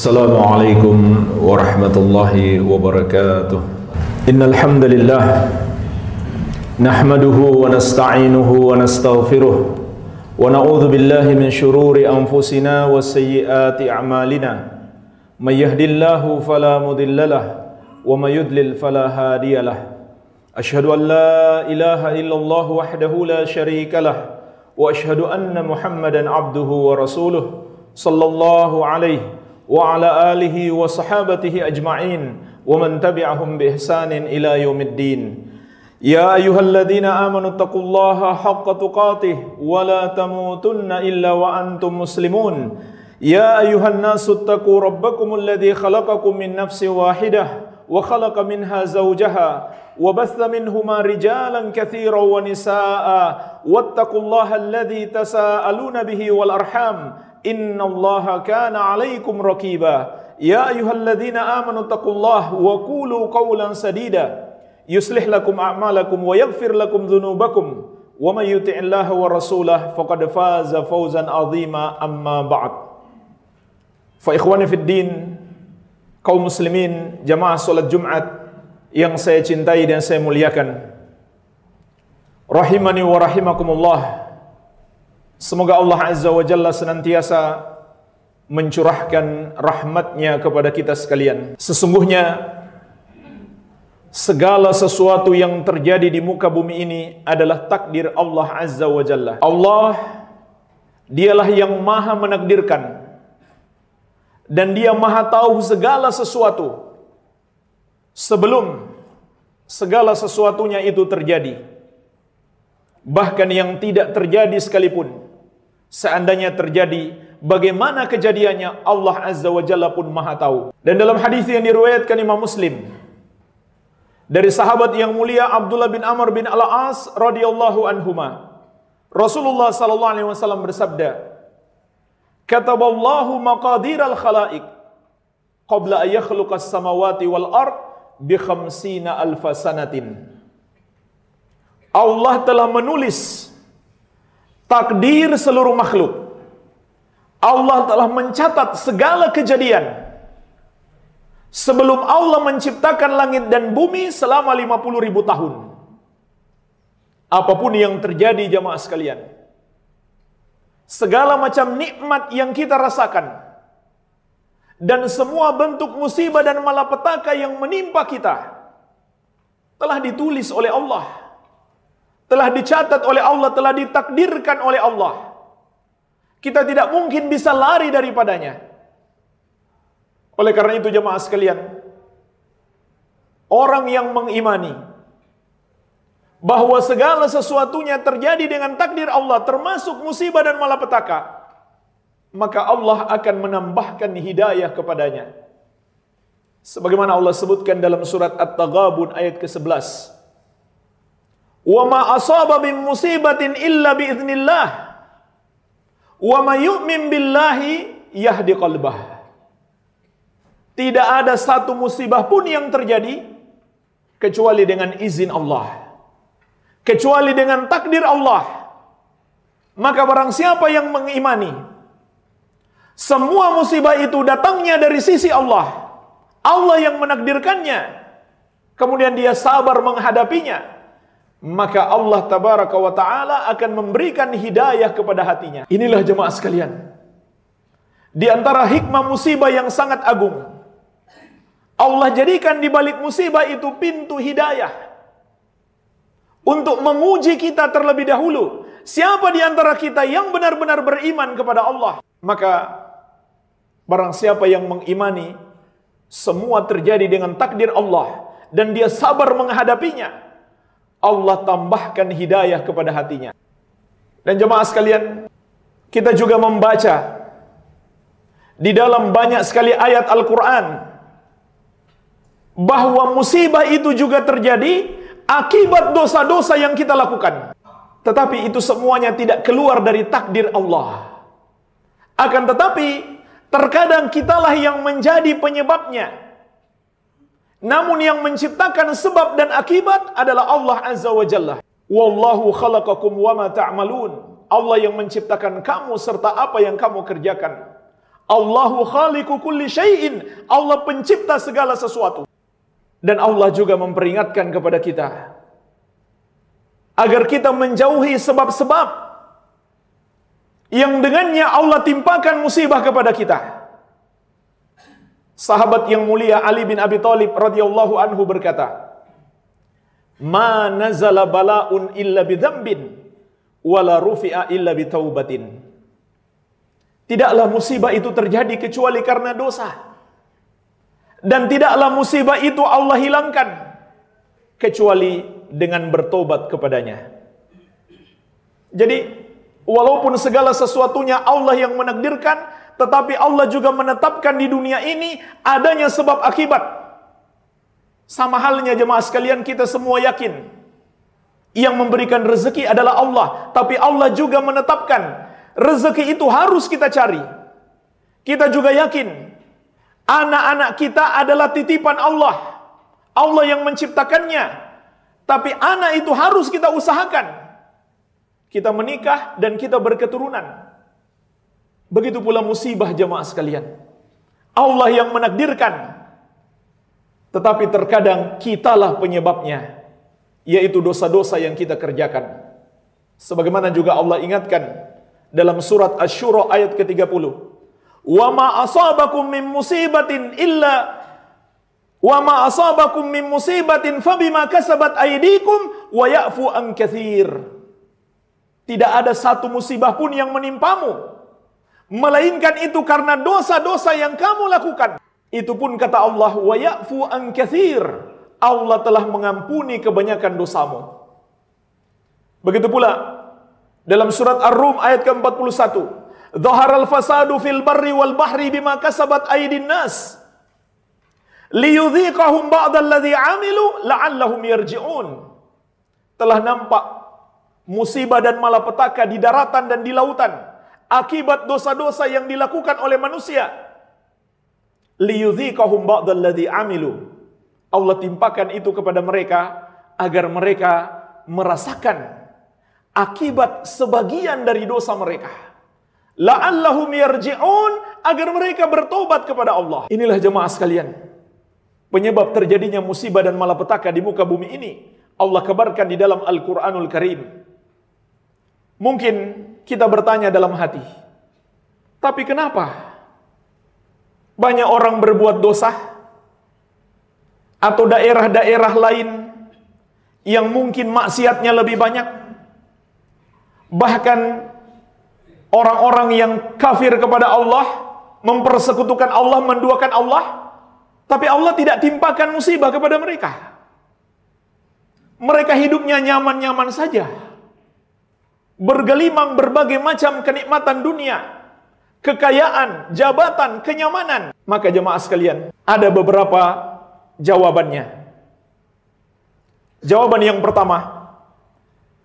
السلام عليكم ورحمة الله وبركاته. إن الحمد لله نحمده ونستعينه ونستغفره ونعوذ بالله من شرور أنفسنا وسيئات أعمالنا. من يهد الله فلا مضل له ومن يضلل فلا هادي له. أشهد أن لا إله إلا الله وحده لا شريك له وأشهد أن محمدا عبده ورسوله صلى الله عليه وعلى آله وصحابته أجمعين ومن تبعهم بإحسان إلى يوم الدين. يا أيها الذين آمنوا اتقوا الله حق تقاته ولا تموتن إلا وأنتم مسلمون. يا أيها الناس اتقوا ربكم الذي خلقكم من نفس واحدة وخلق منها زوجها وبث منهما رجالا كثيرا ونساء واتقوا الله الذي تساءلون به والأرحام إن الله كان عليكم رقيبا يا أيها الذين آمنوا اتقوا الله وقولوا قولا سديدا يصلح لكم أعمالكم ويغفر لكم ذنوبكم ومن يطع الله ورسوله فقد فاز فوزا عظيما أما بعد فإخواني في الدين kaum muslimin jamaah salat Jumat yang saya cintai dan saya muliakan. Rahimani wa rahimakumullah. Semoga Allah azza wa jalla senantiasa mencurahkan rahmatnya kepada kita sekalian. Sesungguhnya segala sesuatu yang terjadi di muka bumi ini adalah takdir Allah azza wa jalla. Allah dialah yang maha menakdirkan. Dan dia maha tahu segala sesuatu sebelum segala sesuatunya itu terjadi. Bahkan yang tidak terjadi sekalipun seandainya terjadi bagaimana kejadiannya Allah azza wa jalla pun maha tahu dan dalam hadis yang diriwayatkan Imam Muslim dari sahabat yang mulia Abdullah bin Amr bin Al-As radhiyallahu anhuma Rasulullah sallallahu alaihi wasallam bersabda Kataballahu maqadir al-khalaik qabla an yakhluqa as-samawati wal ard bi khamsina alfa sanatin. Allah telah menulis takdir seluruh makhluk. Allah telah mencatat segala kejadian sebelum Allah menciptakan langit dan bumi selama 50 ribu tahun. Apa pun yang terjadi jamaah sekalian segala macam nikmat yang kita rasakan dan semua bentuk musibah dan malapetaka yang menimpa kita telah ditulis oleh Allah telah dicatat oleh Allah telah ditakdirkan oleh Allah. Kita tidak mungkin bisa lari daripadanya. Oleh karena itu jemaah sekalian orang yang mengimani bahwa segala sesuatunya terjadi dengan takdir Allah termasuk musibah dan malapetaka maka Allah akan menambahkan hidayah kepadanya. Sebagaimana Allah sebutkan dalam surat At-Taghabun ayat ke-11 wa ma asaba min musibatin illa bi idznillah wa yu'min billahi yahdi qalbah tidak ada satu musibah pun yang terjadi kecuali dengan izin Allah kecuali dengan takdir Allah. Maka barang siapa yang mengimani semua musibah itu datangnya dari sisi Allah. Allah yang menakdirkannya. Kemudian dia sabar menghadapinya. Maka Allah tabaraka wa taala akan memberikan hidayah kepada hatinya. Inilah jemaah sekalian. Di antara hikmah musibah yang sangat agung. Allah jadikan di balik musibah itu pintu hidayah untuk menguji kita terlebih dahulu. Siapa di antara kita yang benar-benar beriman kepada Allah? Maka barang siapa yang mengimani semua terjadi dengan takdir Allah dan dia sabar menghadapinya, Allah tambahkan hidayah kepada hatinya. Dan jemaah sekalian, kita juga membaca di dalam banyak sekali ayat Al-Qur'an bahwa musibah itu juga terjadi akibat dosa-dosa yang kita lakukan. Tetapi itu semuanya tidak keluar dari takdir Allah. Akan tetapi, terkadang kitalah yang menjadi penyebabnya. Namun yang menciptakan sebab dan akibat adalah Allah Azza wa Jalla. Wallahu khalaqakum wa ma ta'malun. Allah yang menciptakan kamu serta apa yang kamu kerjakan. Allahu khaliqu kulli syai'in. Allah pencipta segala sesuatu. Dan Allah juga memperingatkan kepada kita agar kita menjauhi sebab-sebab yang dengannya Allah timpakan musibah kepada kita. Sahabat yang mulia Ali bin Abi Thalib radhiyallahu anhu berkata, "Ma nazala bala'un illa bidzambin wala rufi'a illa bitaubatin." Tidaklah musibah itu terjadi kecuali karena dosa. Dan tidaklah musibah itu Allah hilangkan kecuali dengan bertobat kepadanya. Jadi walaupun segala sesuatunya Allah yang menakdirkan, tetapi Allah juga menetapkan di dunia ini adanya sebab akibat. Sama halnya jemaah sekalian kita semua yakin yang memberikan rezeki adalah Allah, tapi Allah juga menetapkan rezeki itu harus kita cari. Kita juga yakin Anak-anak kita adalah titipan Allah. Allah yang menciptakannya. Tapi anak itu harus kita usahakan. Kita menikah dan kita berketurunan. Begitu pula musibah jemaah sekalian. Allah yang menakdirkan. Tetapi terkadang kitalah penyebabnya. Yaitu dosa-dosa yang kita kerjakan. Sebagaimana juga Allah ingatkan dalam surat Asy-Syura ayat ke-30. Wa ma asabakum min musibatin illa wa ma asabakum min musibatin fabima kasabat aydikum wa ya'fu. Tidak ada satu musibah pun yang menimpamu melainkan itu karena dosa-dosa yang kamu lakukan. Itu pun kata Allah wa ya'fu an katsir. Allah telah mengampuni kebanyakan dosamu. Begitu pula dalam surat Ar-Rum ayat ke-41 al fasadu fil barri wal bahri bima kasabat aydin nas. Liyudhiqahum ba'dalladhi amilu la'allahum yarji'un. Telah nampak musibah dan malapetaka di daratan dan di lautan akibat dosa-dosa yang dilakukan oleh manusia. Liyudhiqahum ba'dalladhi amilu. Allah timpakan itu kepada mereka agar mereka merasakan akibat sebagian dari dosa mereka la'allahum yarji'un agar mereka bertobat kepada Allah. Inilah jemaah sekalian. Penyebab terjadinya musibah dan malapetaka di muka bumi ini Allah kabarkan di dalam Al-Qur'anul Karim. Mungkin kita bertanya dalam hati, tapi kenapa banyak orang berbuat dosa atau daerah-daerah lain yang mungkin maksiatnya lebih banyak bahkan orang-orang yang kafir kepada Allah, mempersekutukan Allah, menduakan Allah, tapi Allah tidak timpakan musibah kepada mereka. Mereka hidupnya nyaman-nyaman saja. Bergelimang berbagai macam kenikmatan dunia, kekayaan, jabatan, kenyamanan. Maka jemaah sekalian, ada beberapa jawabannya. Jawaban yang pertama,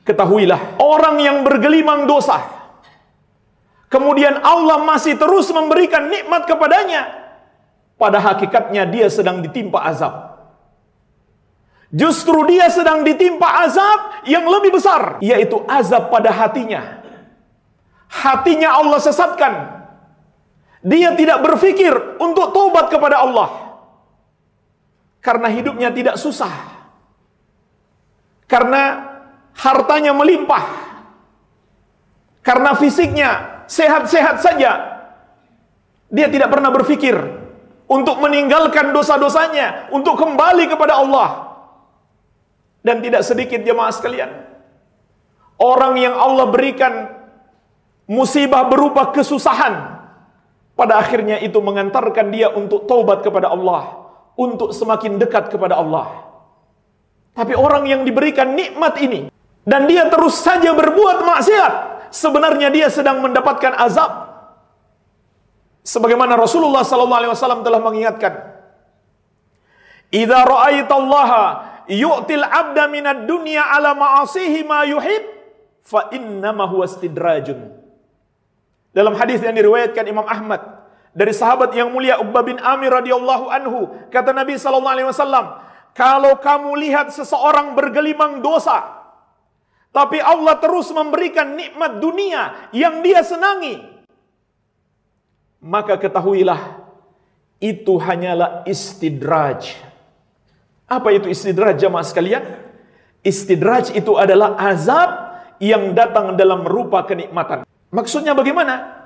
ketahuilah orang yang bergelimang dosa Kemudian Allah masih terus memberikan nikmat kepadanya. Pada hakikatnya dia sedang ditimpa azab. Justru dia sedang ditimpa azab yang lebih besar. Yaitu azab pada hatinya. Hatinya Allah sesatkan. Dia tidak berpikir untuk tobat kepada Allah. Karena hidupnya tidak susah. Karena hartanya melimpah. Karena fisiknya sehat-sehat saja. Dia tidak pernah berpikir untuk meninggalkan dosa-dosanya, untuk kembali kepada Allah. Dan tidak sedikit jemaah sekalian. Orang yang Allah berikan musibah berupa kesusahan. Pada akhirnya itu mengantarkan dia untuk taubat kepada Allah. Untuk semakin dekat kepada Allah. Tapi orang yang diberikan nikmat ini. Dan dia terus saja berbuat maksiat sebenarnya dia sedang mendapatkan azab. Sebagaimana Rasulullah wasallam telah mengingatkan, "Idza ra'aitallaha yu'til 'abda minad dunya 'ala ma'asihi ma yuhib, fa innama huwa istidrajun." Dalam hadis yang diriwayatkan Imam Ahmad dari sahabat yang mulia Uqbah bin Amir radhiyallahu anhu, kata Nabi sallallahu alaihi wasallam, "Kalau kamu lihat seseorang bergelimang dosa, tapi Allah terus memberikan nikmat dunia yang dia senangi. maka ketahuilah itu hanyalah istidraj. Apa itu istidraj jamaah sekalian? Istidraj itu adalah azab yang datang dalam rupa kenikmatan. Maksudnya bagaimana?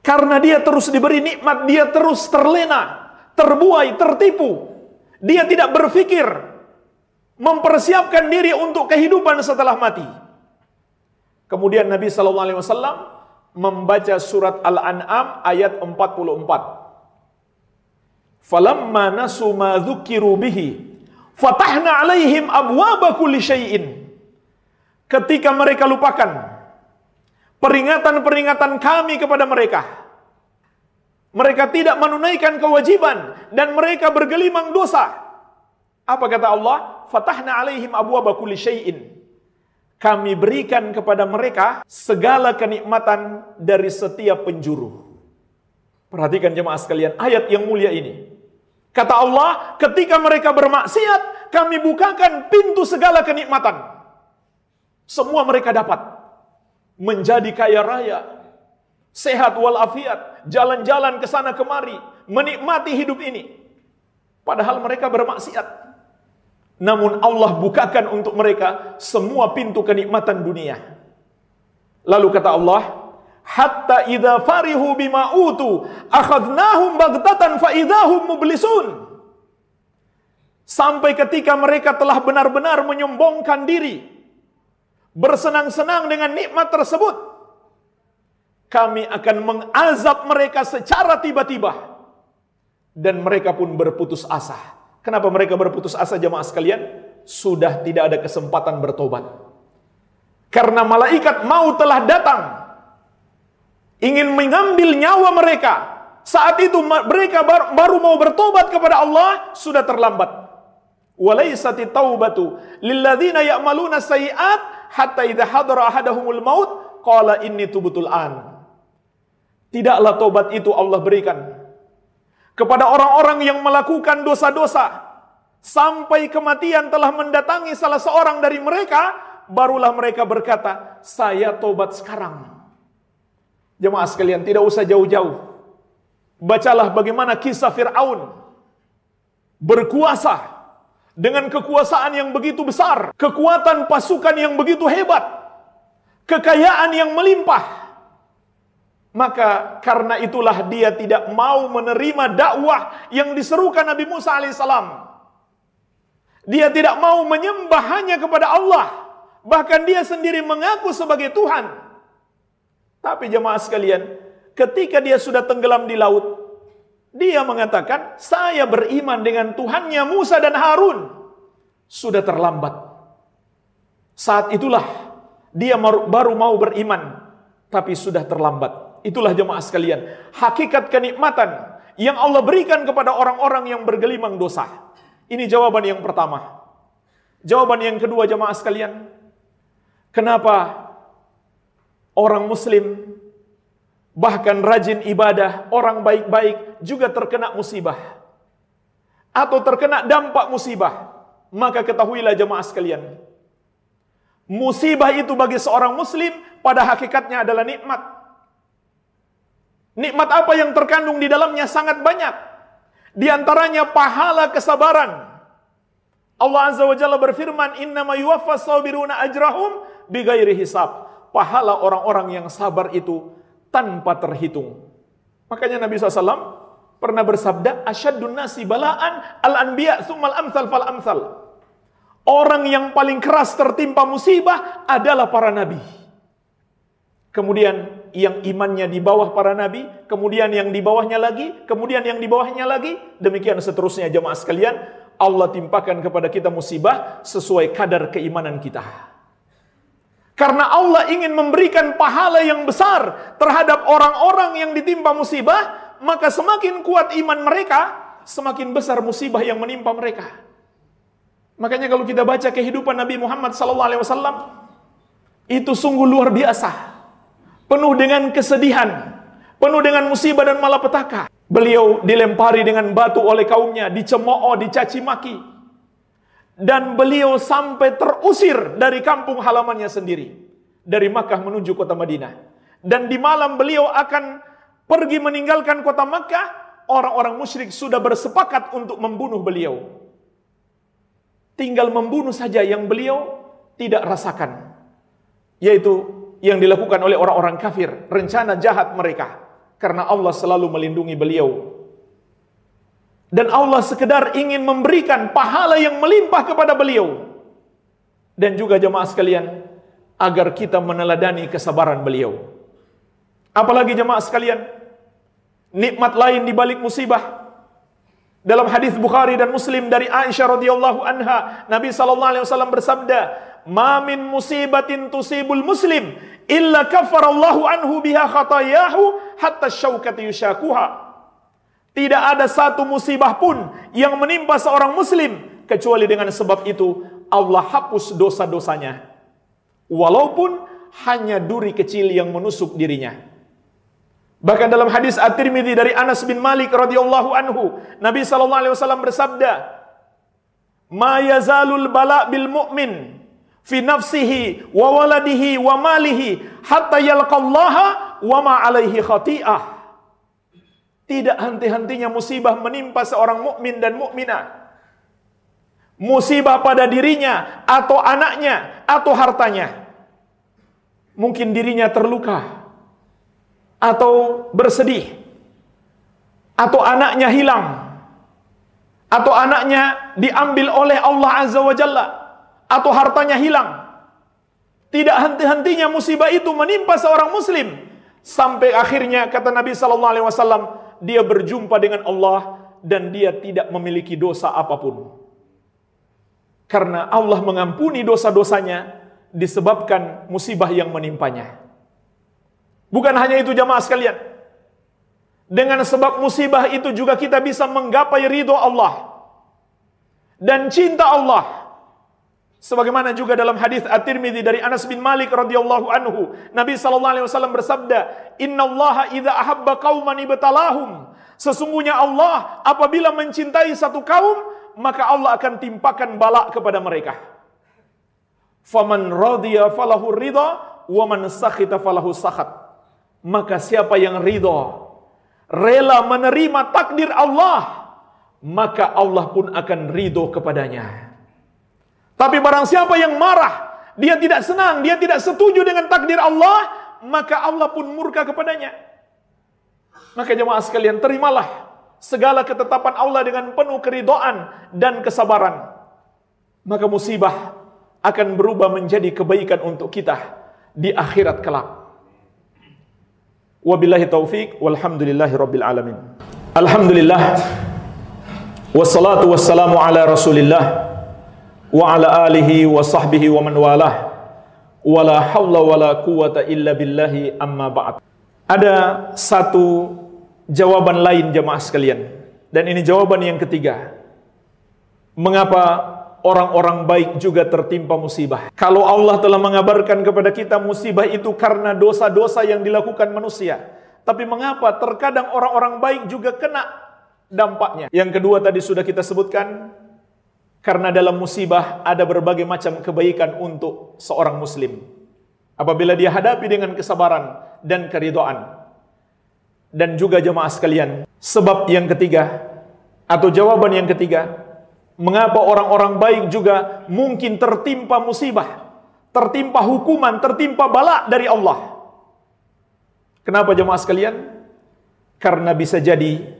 Karena dia terus diberi nikmat, dia terus terlena, terbuai, tertipu. Dia tidak berpikir mempersiapkan diri untuk kehidupan setelah mati. Kemudian Nabi Shallallahu Alaihi Wasallam membaca surat Al-An'am ayat 44. Falamma nasu ma bihi fatahna alaihim abwaba kulli syai'in. Ketika mereka lupakan peringatan-peringatan kami kepada mereka. Mereka tidak menunaikan kewajiban dan mereka bergelimang dosa. Apa kata Allah? Fatahna alaihim abwaba kulli syai'in kami berikan kepada mereka segala kenikmatan dari setiap penjuru. Perhatikan jemaah sekalian ayat yang mulia ini. Kata Allah, ketika mereka bermaksiat, kami bukakan pintu segala kenikmatan. Semua mereka dapat menjadi kaya raya, sehat walafiat, jalan-jalan ke sana kemari, menikmati hidup ini. Padahal mereka bermaksiat. Namun Allah bukakan untuk mereka semua pintu kenikmatan dunia. Lalu kata Allah, hatta idza farihu bima utu akhadnahum baghtatan mublisun. Sampai ketika mereka telah benar-benar menyombongkan diri, bersenang-senang dengan nikmat tersebut, kami akan mengazab mereka secara tiba-tiba dan mereka pun berputus asa. Kenapa mereka berputus asa jemaah sekalian? Sudah tidak ada kesempatan bertobat. Karena malaikat mau telah datang. Ingin mengambil nyawa mereka. Saat itu mereka baru mau bertobat kepada Allah, sudah terlambat. Walaisati taubatu lilladzina ya'maluna sayiat hatta idza hadara ahadahumul maut qala inni tubutul an. Tidaklah tobat itu Allah berikan kepada orang-orang yang melakukan dosa-dosa sampai kematian telah mendatangi salah seorang dari mereka, barulah mereka berkata, "Saya tobat sekarang." Jemaah sekalian, tidak usah jauh-jauh. Bacalah bagaimana kisah Firaun berkuasa dengan kekuasaan yang begitu besar, kekuatan pasukan yang begitu hebat, kekayaan yang melimpah, maka karena itulah dia tidak mau menerima dakwah yang diserukan Nabi Musa alaihissalam. Dia tidak mau menyembah hanya kepada Allah. Bahkan dia sendiri mengaku sebagai Tuhan. Tapi jemaah sekalian, ketika dia sudah tenggelam di laut, dia mengatakan, saya beriman dengan Tuhannya Musa dan Harun. Sudah terlambat. Saat itulah dia baru mau beriman, tapi sudah terlambat. Itulah jemaah sekalian. Hakikat kenikmatan yang Allah berikan kepada orang-orang yang bergelimang dosa. Ini jawaban yang pertama. Jawaban yang kedua jemaah sekalian. Kenapa orang muslim bahkan rajin ibadah, orang baik-baik juga terkena musibah atau terkena dampak musibah? Maka ketahuilah jemaah sekalian, musibah itu bagi seorang muslim pada hakikatnya adalah nikmat. Nikmat apa yang terkandung di dalamnya sangat banyak. Di antaranya pahala kesabaran. Allah Azza wa Jalla berfirman, "Innama yuwaffas sabiruna ajrahum bighairi hisab." Pahala orang-orang yang sabar itu tanpa terhitung. Makanya Nabi SAW pernah bersabda, "Asyaddun nasi balaan al-anbiya summal amsal fal amsal." Orang yang paling keras tertimpa musibah adalah para nabi. Kemudian yang imannya di bawah para nabi, kemudian yang di bawahnya lagi, kemudian yang di bawahnya lagi, demikian seterusnya jemaah sekalian, Allah timpakan kepada kita musibah sesuai kadar keimanan kita. Karena Allah ingin memberikan pahala yang besar terhadap orang-orang yang ditimpa musibah, maka semakin kuat iman mereka, semakin besar musibah yang menimpa mereka. Makanya kalau kita baca kehidupan Nabi Muhammad SAW, itu sungguh luar biasa penuh dengan kesedihan, penuh dengan musibah dan malapetaka. Beliau dilempari dengan batu oleh kaumnya, dicemooh, dicaci maki. Dan beliau sampai terusir dari kampung halamannya sendiri. Dari Makkah menuju kota Madinah. Dan di malam beliau akan pergi meninggalkan kota Makkah, orang-orang musyrik sudah bersepakat untuk membunuh beliau. Tinggal membunuh saja yang beliau tidak rasakan. Yaitu yang dilakukan oleh orang-orang kafir, rencana jahat mereka. Karena Allah selalu melindungi beliau. Dan Allah sekedar ingin memberikan pahala yang melimpah kepada beliau. Dan juga jemaah sekalian, agar kita meneladani kesabaran beliau. Apalagi jemaah sekalian, nikmat lain di balik musibah dalam hadis Bukhari dan Muslim dari Aisyah radhiyallahu anha, Nabi sallallahu alaihi wasallam bersabda, "Ma min musibatin tusibul muslim illa kafarallahu anhu biha khatayahu hatta syaukati yushakuha." Tidak ada satu musibah pun yang menimpa seorang muslim kecuali dengan sebab itu Allah hapus dosa-dosanya. Walaupun hanya duri kecil yang menusuk dirinya. Bahkan dalam hadis At-Tirmidzi dari Anas bin Malik radhiyallahu anhu, Nabi wasallam bersabda, "Ma yazalul bala bil mu'min fi nafsihi wa waladihi wa malihi hatta yalqallaha wa ma alaihi khati'ah." Tidak henti-hentinya musibah menimpa seorang mukmin dan mukminah. Musibah pada dirinya atau anaknya atau hartanya. Mungkin dirinya terluka, atau bersedih. Atau anaknya hilang. Atau anaknya diambil oleh Allah Azza wa Jalla. Atau hartanya hilang. Tidak henti-hentinya musibah itu menimpa seorang muslim. Sampai akhirnya kata Nabi sallallahu alaihi wasallam dia berjumpa dengan Allah dan dia tidak memiliki dosa apa pun karena Allah mengampuni dosa-dosanya disebabkan musibah yang menimpanya Bukan hanya itu jamaah sekalian. Dengan sebab musibah itu juga kita bisa menggapai ridho Allah. Dan cinta Allah. Sebagaimana juga dalam hadis At-Tirmidzi dari Anas bin Malik radhiyallahu anhu, Nabi sallallahu alaihi wasallam bersabda, "Innallaha idza ahabba qauman ibtalahum." Sesungguhnya Allah apabila mencintai satu kaum, maka Allah akan timpakan bala kepada mereka. Faman radiya falahu ridha wa man sakhita falahu sakhat. Maka siapa yang ridho, rela menerima takdir Allah, maka Allah pun akan ridho kepadanya. Tapi barang siapa yang marah, dia tidak senang, dia tidak setuju dengan takdir Allah, maka Allah pun murka kepadanya. Maka jemaah sekalian, terimalah segala ketetapan Allah dengan penuh keridoan dan kesabaran. Maka musibah akan berubah menjadi kebaikan untuk kita di akhirat kelak. Wabillahi taufik walhamdulillahi rabbil alamin. Alhamdulillah wassalatu wassalamu ala Rasulillah wa ala alihi wa sahbihi wa man walah. Wala hawla wala quwata illa billahi amma ba'd. Ada satu jawaban lain jemaah sekalian dan ini jawaban yang ketiga. Mengapa orang-orang baik juga tertimpa musibah. Kalau Allah telah mengabarkan kepada kita musibah itu karena dosa-dosa yang dilakukan manusia. Tapi mengapa terkadang orang-orang baik juga kena dampaknya? Yang kedua tadi sudah kita sebutkan, karena dalam musibah ada berbagai macam kebaikan untuk seorang muslim. Apabila dia hadapi dengan kesabaran dan keridoan. Dan juga jemaah sekalian, sebab yang ketiga, atau jawaban yang ketiga, Mengapa orang-orang baik juga mungkin tertimpa musibah, tertimpa hukuman, tertimpa bala dari Allah? Kenapa jemaah sekalian? Karena bisa jadi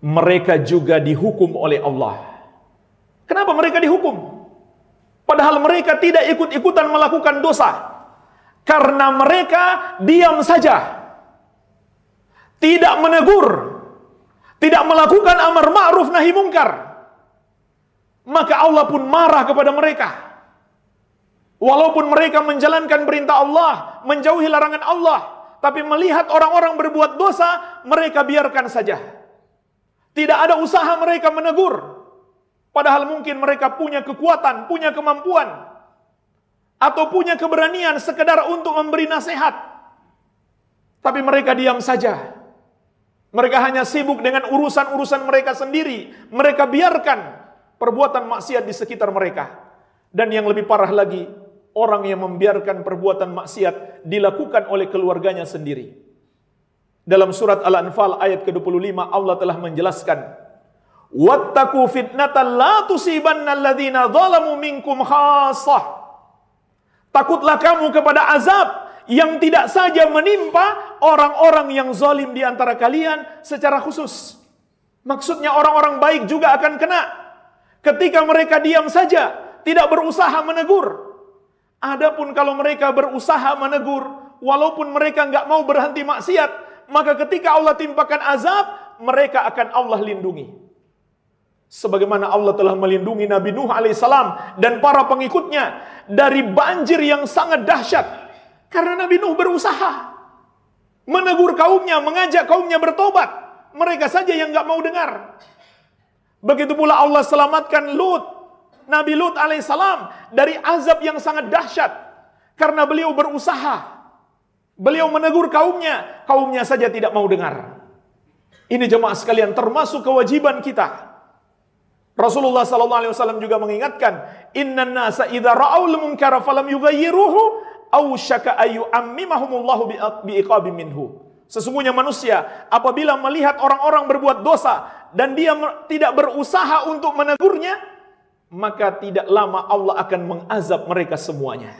mereka juga dihukum oleh Allah. Kenapa mereka dihukum? Padahal mereka tidak ikut-ikutan melakukan dosa. Karena mereka diam saja. Tidak menegur. Tidak melakukan amar ma'ruf nahi mungkar maka Allah pun marah kepada mereka. Walaupun mereka menjalankan perintah Allah, menjauhi larangan Allah, tapi melihat orang-orang berbuat dosa, mereka biarkan saja. Tidak ada usaha mereka menegur. Padahal mungkin mereka punya kekuatan, punya kemampuan, atau punya keberanian sekedar untuk memberi nasihat. Tapi mereka diam saja. Mereka hanya sibuk dengan urusan-urusan mereka sendiri. Mereka biarkan perbuatan maksiat di sekitar mereka. Dan yang lebih parah lagi, orang yang membiarkan perbuatan maksiat dilakukan oleh keluarganya sendiri. Dalam surat Al-Anfal ayat ke-25 Allah telah menjelaskan Wattaku fitnatan la tusibanna alladhina zalamu minkum khassah. Takutlah kamu kepada azab yang tidak saja menimpa orang-orang yang zalim di antara kalian secara khusus. Maksudnya orang-orang baik juga akan kena. Ketika mereka diam saja, tidak berusaha menegur. Adapun kalau mereka berusaha menegur, walaupun mereka nggak mau berhenti maksiat, maka ketika Allah timpakan azab, mereka akan Allah lindungi sebagaimana Allah telah melindungi Nabi Nuh alaihissalam dan para pengikutnya dari banjir yang sangat dahsyat karena Nabi Nuh berusaha menegur kaumnya, mengajak kaumnya bertobat. Mereka saja yang nggak mau dengar. Begitu pula Allah selamatkan Lut, Nabi Lut alaihissalam dari azab yang sangat dahsyat karena beliau berusaha. Beliau menegur kaumnya, kaumnya saja tidak mau dengar. Ini jemaah sekalian termasuk kewajiban kita Rasulullah sallallahu alaihi wasallam juga mengingatkan, "Innan nasa idza ra'aul munkara falam yughayyiruhu aw syaka ayu ammimahumullahu bi iqabi minhu." Sesungguhnya manusia apabila melihat orang-orang berbuat dosa dan dia tidak berusaha untuk menegurnya, maka tidak lama Allah akan mengazab mereka semuanya.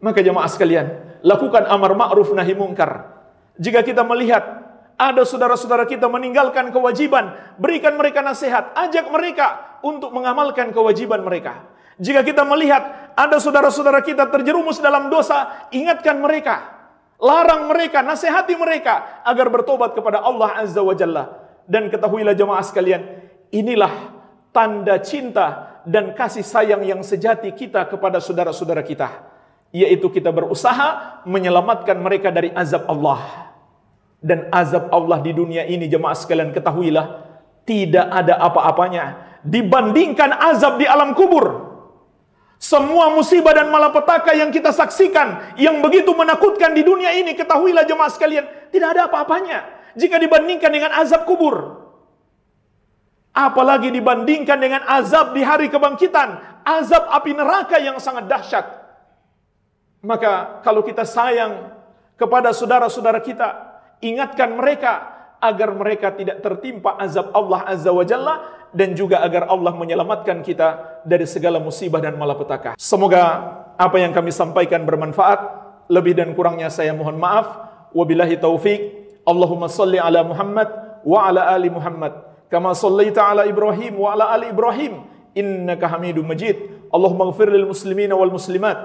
Maka jemaah sekalian, lakukan amar ma'ruf nahi mungkar. Jika kita melihat ada saudara-saudara kita meninggalkan kewajiban, berikan mereka nasihat, ajak mereka untuk mengamalkan kewajiban mereka. Jika kita melihat ada saudara-saudara kita terjerumus dalam dosa, ingatkan mereka, larang mereka, nasihati mereka agar bertobat kepada Allah Azza wa Jalla. Dan ketahuilah jemaah sekalian, inilah tanda cinta dan kasih sayang yang sejati kita kepada saudara-saudara kita, yaitu kita berusaha menyelamatkan mereka dari azab Allah dan azab Allah di dunia ini jemaah sekalian ketahuilah tidak ada apa-apanya dibandingkan azab di alam kubur. Semua musibah dan malapetaka yang kita saksikan yang begitu menakutkan di dunia ini ketahuilah jemaah sekalian tidak ada apa-apanya jika dibandingkan dengan azab kubur. Apalagi dibandingkan dengan azab di hari kebangkitan, azab api neraka yang sangat dahsyat. Maka kalau kita sayang kepada saudara-saudara kita, Ingatkan mereka agar mereka tidak tertimpa azab Allah Azza wa Jalla dan juga agar Allah menyelamatkan kita dari segala musibah dan malapetaka. Semoga apa yang kami sampaikan bermanfaat. Lebih dan kurangnya saya mohon maaf. Wabillahi taufik. Allahumma salli ala Muhammad wa ala ali Muhammad. Kama sallaita ala Ibrahim wa ala ali Ibrahim. Innaka hamidun majid. Allahumma gfir lil muslimina wal muslimat.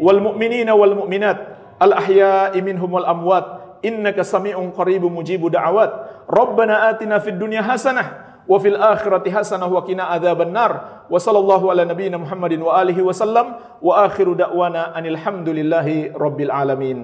Wal mu'minina wal mu'minat. Al ahya'i minhum wal amwat. Innaka sami'un qaribun mujibu da'awat. Rabbana atina fid dunya hasanah wa fil akhirati hasanah wa qina adzaban nar. Wa sallallahu ala nabiyyina muhammadin wa alihi wa sallam. Wa akhiru da'wana anil hamdulillahi rabbil alamin